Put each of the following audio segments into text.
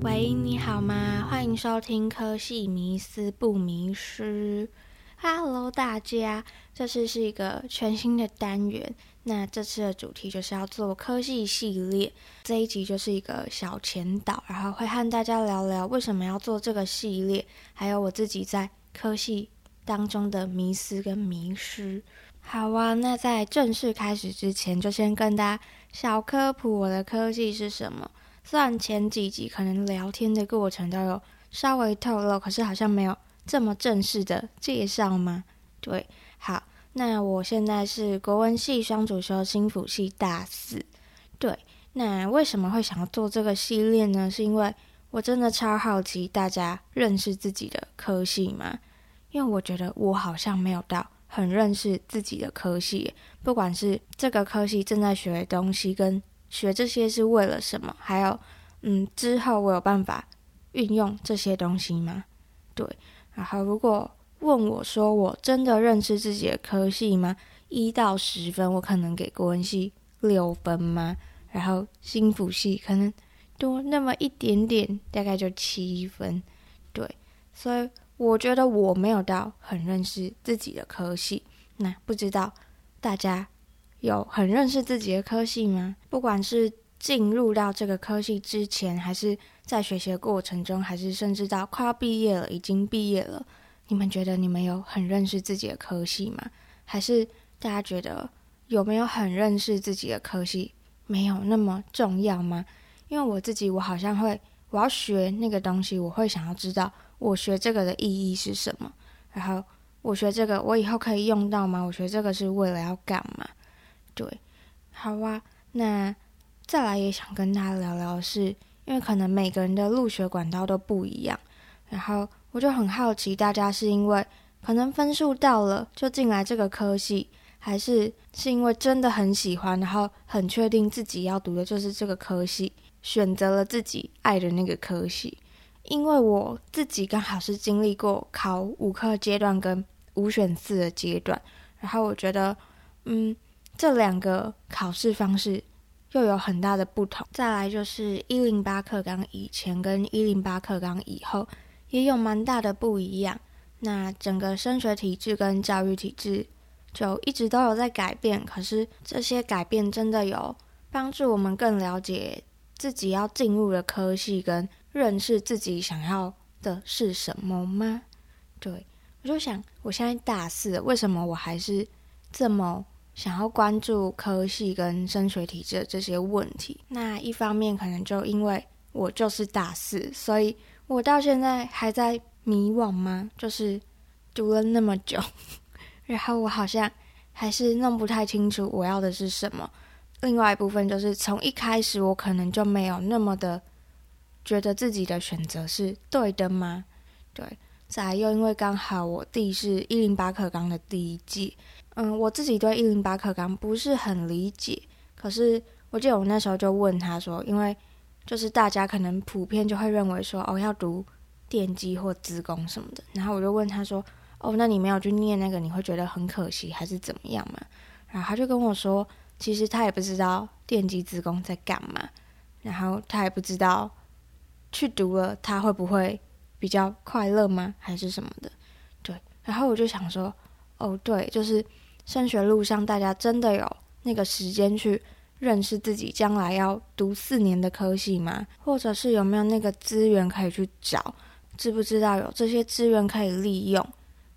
喂，你好吗？欢迎收听科系迷思不迷失。Hello，大家，这次是一个全新的单元。那这次的主题就是要做科系系列，这一集就是一个小前导，然后会和大家聊聊为什么要做这个系列，还有我自己在科系当中的迷思跟迷失。好啊，那在正式开始之前，就先跟大家小科普我的科系是什么。虽然前几集可能聊天的过程都有稍微透露，可是好像没有这么正式的介绍吗？对，好。那我现在是国文系双主修心辅系大四，对。那为什么会想要做这个系列呢？是因为我真的超好奇大家认识自己的科系吗？因为我觉得我好像没有到很认识自己的科系，不管是这个科系正在学的东西，跟学这些是为了什么，还有嗯之后我有办法运用这些东西吗？对。然后如果问我说：“我真的认识自己的科系吗？一到十分，我可能给国文系六分吗？然后心辅系可能多那么一点点，大概就七分。对，所以我觉得我没有到很认识自己的科系。那不知道大家有很认识自己的科系吗？不管是进入到这个科系之前，还是在学习的过程中，还是甚至到快要毕业了，已经毕业了。”你们觉得你们有很认识自己的科系吗？还是大家觉得有没有很认识自己的科系没有那么重要吗？因为我自己，我好像会，我要学那个东西，我会想要知道我学这个的意义是什么。然后我学这个，我以后可以用到吗？我学这个是为了要干嘛？对，好啊。那再来也想跟大家聊聊是，因为可能每个人的入学管道都不一样，然后。我就很好奇，大家是因为可能分数到了就进来这个科系，还是是因为真的很喜欢，然后很确定自己要读的就是这个科系，选择了自己爱的那个科系？因为我自己刚好是经历过考五科阶段跟五选四的阶段，然后我觉得，嗯，这两个考试方式又有很大的不同。再来就是一零八课纲以前跟一零八课纲以后。也有蛮大的不一样。那整个升学体制跟教育体制就一直都有在改变，可是这些改变真的有帮助我们更了解自己要进入的科系，跟认识自己想要的是什么吗？对，我就想，我现在大四，为什么我还是这么想要关注科系跟升学体制这些问题？那一方面可能就因为我就是大四，所以。我到现在还在迷惘吗？就是读了那么久，然后我好像还是弄不太清楚我要的是什么。另外一部分就是从一开始我可能就没有那么的觉得自己的选择是对的吗？对，再来又因为刚好我弟是一零八课纲的第一届，嗯，我自己对一零八课纲不是很理解。可是我记得我那时候就问他说，因为。就是大家可能普遍就会认为说，哦，要读电机或资工什么的。然后我就问他说，哦，那你没有去念那个，你会觉得很可惜还是怎么样嘛？然后他就跟我说，其实他也不知道电机资工在干嘛，然后他也不知道去读了他会不会比较快乐吗？还是什么的？对。然后我就想说，哦，对，就是升学路上大家真的有那个时间去。认识自己将来要读四年的科系吗？或者是有没有那个资源可以去找？知不知道有这些资源可以利用？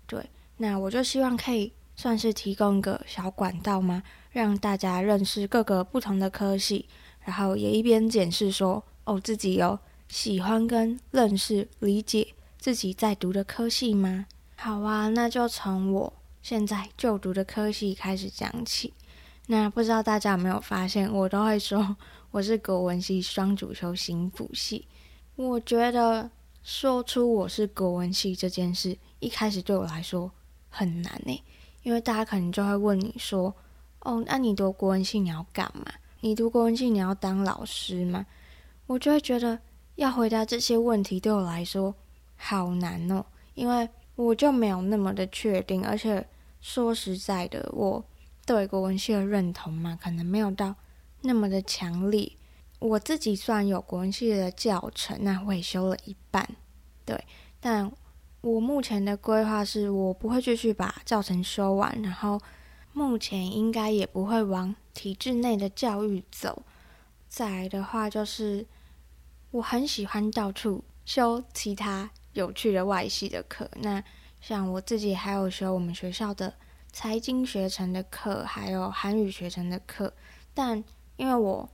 对，那我就希望可以算是提供一个小管道吗？让大家认识各个不同的科系，然后也一边检视说，哦，自己有喜欢跟认识、理解自己在读的科系吗？好啊，那就从我现在就读的科系开始讲起。那不知道大家有没有发现，我都会说 我是国文系双主修心辅系。我觉得说出我是国文系这件事，一开始对我来说很难呢，因为大家可能就会问你说：“哦，那你读国文系你要干嘛？你读国文系你要当老师吗？”我就会觉得要回答这些问题对我来说好难哦，因为我就没有那么的确定，而且说实在的，我对国文系的认同嘛，可能没有到那么的强烈。我自己虽然有国文系的教程，那我也修了一半，对，但我目前的规划是我不会继续把教程修完，然后目前应该也不会往体制内的教育走。再来的话，就是我很喜欢到处修其他有趣的外系的课。那像我自己还有修我们学校的财经学程的课，还有韩语学程的课，但因为我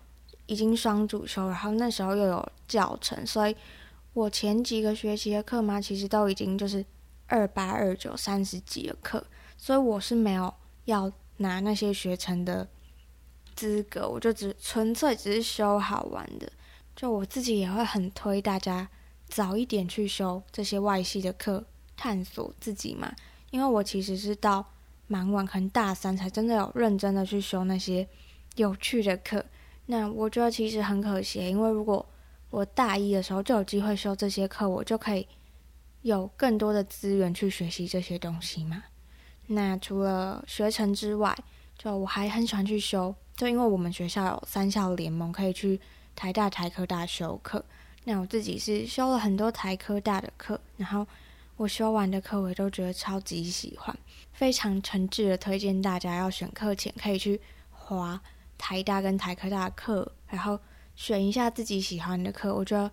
已经双主修，然后那时候又有教程，所以我前几个学期的课嘛，其实都已经就是二八二九三十几的课，所以我是没有要拿那些学程的资格，我就只纯粹只是修好玩的。就我自己也会很推大家早一点去修这些外系的课，探索自己嘛。因为我其实是到蛮晚，可能大三才真的有认真的去修那些有趣的课。那我觉得其实很可惜，因为如果我大一的时候就有机会修这些课，我就可以有更多的资源去学习这些东西嘛。那除了学程之外，就我还很喜欢去修，就因为我们学校有三校联盟，可以去台大、台科大修课。那我自己是修了很多台科大的课，然后我修完的课我都觉得超级喜欢，非常诚挚的推荐大家要选课前可以去划。台大跟台科大课，然后选一下自己喜欢的课。我觉得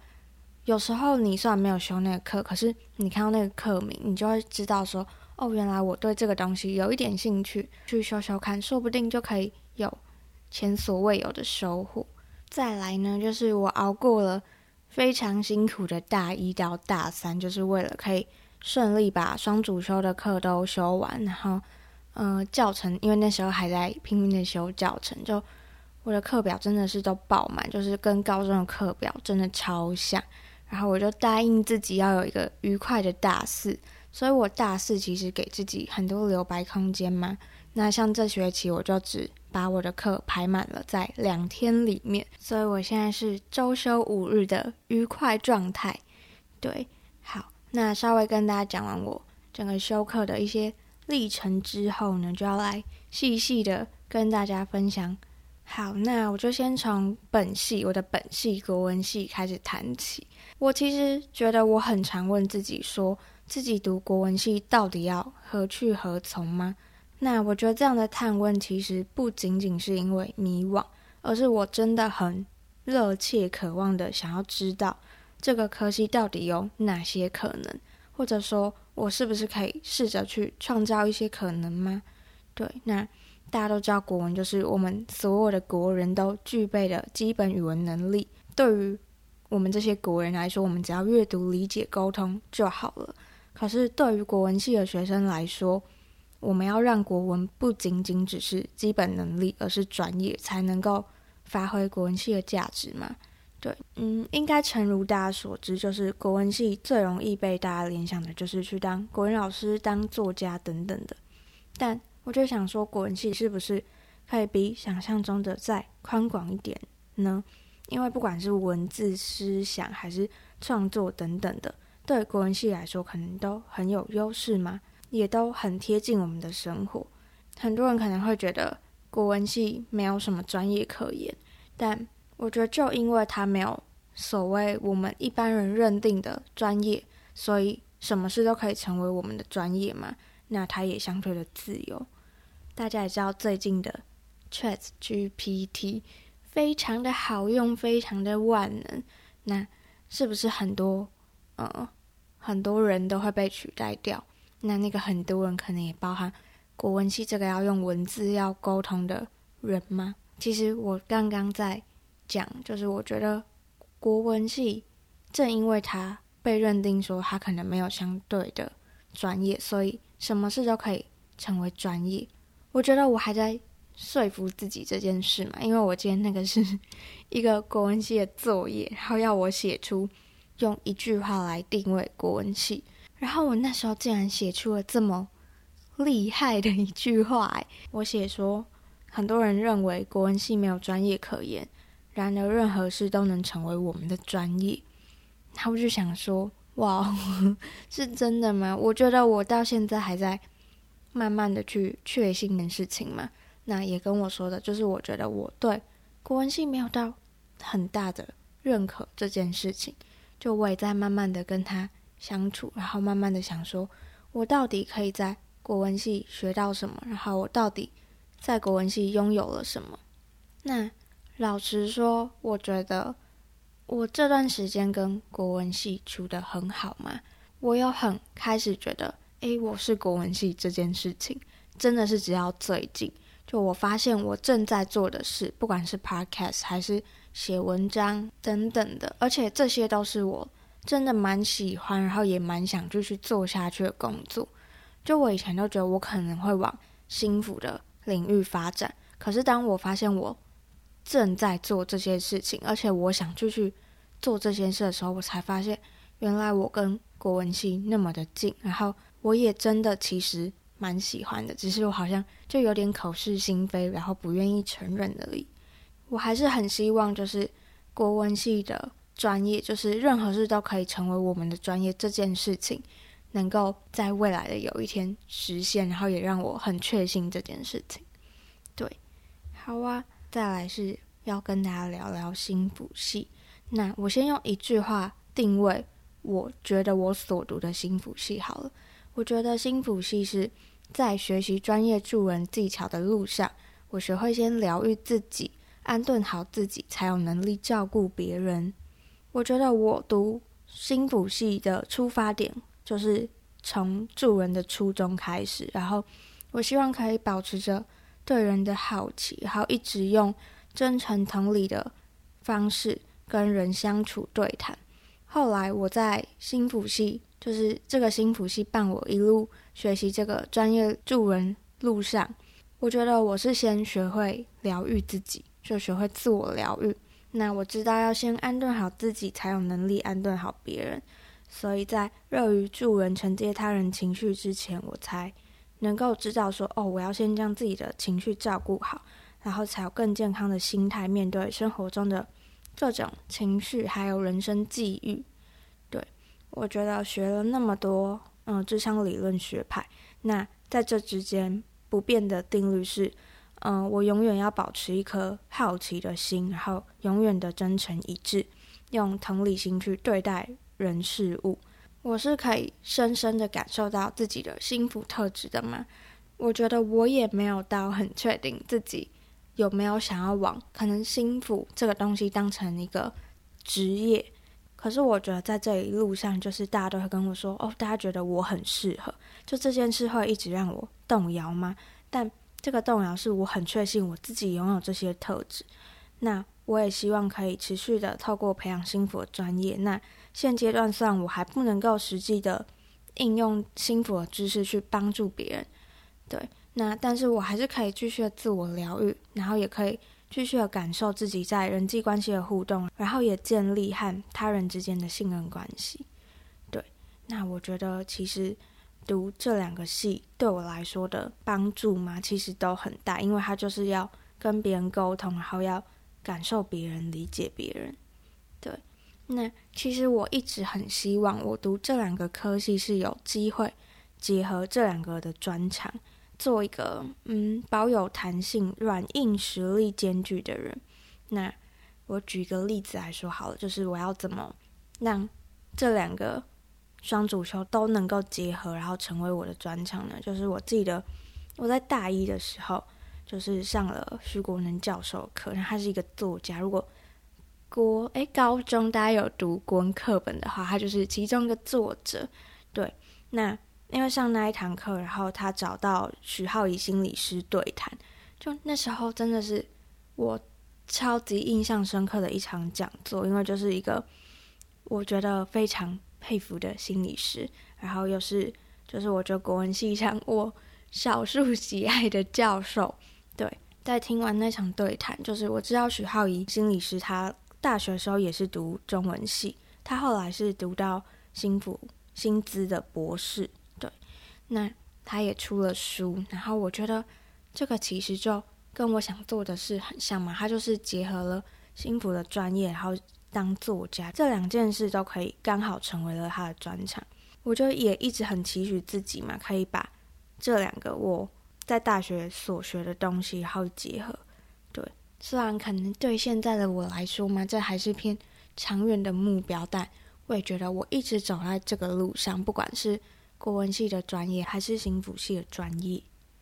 有时候你虽然没有修那个课，可是你看到那个课名，你就会知道说，哦，原来我对这个东西有一点兴趣，去修修看，说不定就可以有前所未有的收获。再来呢，就是我熬过了非常辛苦的大一到大三，就是为了可以顺利把双主修的课都修完，然后。呃，教程，因为那时候还在拼命的修教程，就我的课表真的是都爆满，就是跟高中的课表真的超像。然后我就答应自己要有一个愉快的大四，所以我大四其实给自己很多留白空间嘛。那像这学期我就只把我的课排满了在两天里面，所以我现在是周休五日的愉快状态。对，那稍微跟大家讲完我整个修课的一些。历程之后呢，就要来细细的跟大家分享。好，那我就先从本系，我的本系国文系开始谈起。我其实觉得我很常问自己说，自己读国文系到底要何去何从吗？那我觉得这样的探问其实不仅仅是因为迷惘，而是我真的很热切渴望的想要知道这个科系到底有哪些可能，或者说。我是不是可以试着去创造一些可能吗？对，那大家都知道国文就是我们所有的国人都具备的基本语文能力。对于我们这些国人来说，我们只要阅读、理解、沟通就好了。可是对于国文系的学生来说，我们要让国文不仅仅只是基本能力，而是专业，才能够发挥国文系的价值嘛。对，嗯，应该诚如大家所知，就是国文系最容易被大家联想的，就是去当国文老师、当作家等等的。但我就想说，国文系是不是可以比想象中的再宽广一点呢？因为不管是文字、思想还是创作等等的，对国文系来说，可能都很有优势嘛，也都很贴近我们的生活。很多人可能会觉得国文系没有什么专业可言，但我觉得，就因为他没有所谓我们一般人认定的专业，所以什么事都可以成为我们的专业嘛。那他也相对的自由。大家也知道，最近的 ChatGPT 非常的好用，非常的万能。那是不是很多呃很多人都会被取代掉？那那个很多人可能也包含国文系这个要用文字要沟通的人吗？其实我刚刚在。讲就是，我觉得国文系正因为他被认定说他可能没有相对的专业，所以什么事都可以成为专业。我觉得我还在说服自己这件事嘛，因为我今天那个是 一个国文系的作业，然后要我写出用一句话来定位国文系，然后我那时候竟然写出了这么厉害的一句话，我写说很多人认为国文系没有专业可言。然而，任何事都能成为我们的专业。然后我就想说，哇，是真的吗？我觉得我到现在还在慢慢的去确信的事情嘛。那也跟我说的，就是我觉得我对国文系没有到很大的认可这件事情。就我也在慢慢的跟他相处，然后慢慢的想说，我到底可以在国文系学到什么？然后我到底在国文系拥有了什么？那老实说，我觉得。我这段时间跟国文系处的很好嘛，我有很开始觉得，诶，我是国文系这件事情，真的是只要最近，就我发现我正在做的事，不管是 podcast 还是写文章等等的，而且这些都是我真的蛮喜欢，然后也蛮想继续做下去的工作。就我以前都觉得我可能会往心辅的领域发展，可是当我发现我正在做这些事情，而且我想继续做这件事的时候，我才发现原来我跟国文系那么的近，然后我也真的其实蛮喜欢的，只是我好像就有点口是心非，然后不愿意承认而已。我还是很希望，就是国文系的专业，就是任何事都可以成为我们的专业这件事情，能够在未来的有一天实现，然后也让我很确信这件事情。对，好啊。再来是要跟大家聊聊心辅系。那我先用一句话定位，我觉得我所读的心辅系好了。我觉得心辅系是在学习专业助人技巧的路上，我学会先疗愈自己，安顿好自己，才有能力照顾别人。我觉得我读心辅系的出发点就是从助人的初衷开始，然后我希望可以保持着。对人的好奇，然后一直用真诚同理的方式跟人相处对谈。后来我在心辅系，就是这个心辅系伴我一路学习这个专业助人路上，我觉得我是先学会疗愈自己，就学会自我疗愈。那我知道要先安顿好自己，才有能力安顿好别人。所以在乐于助人、承接他人情绪之前，我才。能够知道说哦，我要先将自己的情绪照顾好，然后才有更健康的心态面对生活中的各种情绪，还有人生际遇。对，我觉得学了那么多嗯，智商理论学派，那在这之间不变的定律是，嗯，我永远要保持一颗好奇的心，然后永远的真诚一致，用同理心去对待人事物。我是可以深深的感受到自己的心腹特质的吗？我觉得我也没有到很确定自己有没有想要往可能心腹这个东西当成一个职业。可是我觉得在这一路上，就是大家都会跟我说，哦，大家觉得我很适合，就这件事会一直让我动摇吗？但这个动摇是我很确信我自己拥有这些特质。那我也希望可以持续的透过培养心佛的专业。那现阶段虽然我还不能够实际的应用心佛的知识去帮助别人，对，那但是我还是可以继续的自我疗愈，然后也可以继续的感受自己在人际关系的互动，然后也建立和他人之间的信任关系。对，那我觉得其实读这两个系对我来说的帮助嘛，其实都很大，因为他就是要跟别人沟通，然后要感受别人、理解别人。对那其实我一直很希望，我读这两个科系是有机会结合这两个的专长，做一个嗯保有弹性、软硬实力兼具的人。那我举个例子来说好了，就是我要怎么让这两个双主修都能够结合，然后成为我的专长呢？就是我记得我在大一的时候，就是上了徐国能教授课，然后他是一个作家，如果国诶，高中大家有读国文课本的话，他就是其中一个作者。对，那因为上那一堂课，然后他找到徐浩怡心理师对谈，就那时候真的是我超级印象深刻的一场讲座，因为就是一个我觉得非常佩服的心理师，然后又是就是我觉得国文系上我少数喜爱的教授。在听完那场对谈，就是我知道许浩怡心理师他。大学时候也是读中文系，他后来是读到心福心资的博士，对，那他也出了书，然后我觉得这个其实就跟我想做的事很像嘛，他就是结合了心福的专业，然后当作家，这两件事都可以刚好成为了他的专长。我就也一直很期许自己嘛，可以把这两个我在大学所学的东西好结合。对，虽然可能对现在的我来说嘛，这还是偏长远的目标，但我也觉得我一直走在这个路上，不管是国文系的专业还是心辅系的专业。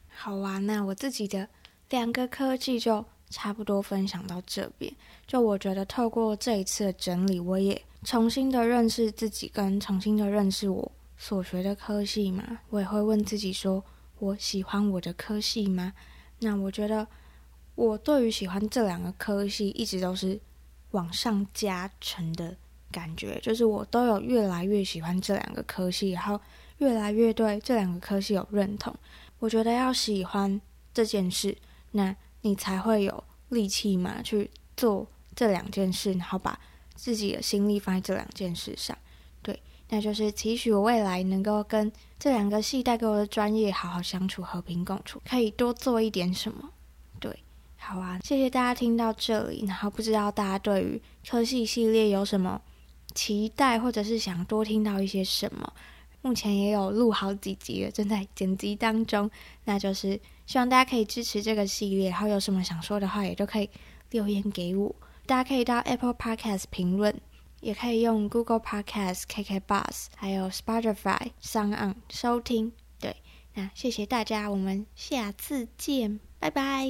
好啊，那我自己的两个科技就差不多分享到这边。就我觉得透过这一次的整理，我也重新的认识自己，跟重新的认识我所学的科系嘛。我也会问自己说，我喜欢我的科系吗？那我觉得我对于喜欢这两个科系，一直都是往上加成的感觉，就是我都有越来越喜欢这两个科系，然后越来越对这两个科系有认同。我觉得要喜欢这件事，那你才会有力气嘛，去做这两件事，然后把自己的心力放在这两件事上。对，那就是期许我未来能够跟这两个系带给我的专业好好相处，和平共处，可以多做一点什么。对，好啊，谢谢大家听到这里。然后不知道大家对于科系系列有什么期待，或者是想多听到一些什么？目前也有录好几集了，正在剪辑当中。那就是希望大家可以支持这个系列，然后有什么想说的话，也都可以留言给我。大家可以到 Apple Podcast 评论，也可以用 google podcast kkbus 还有 spotify sang on 收听对那谢谢大家我们下次见拜拜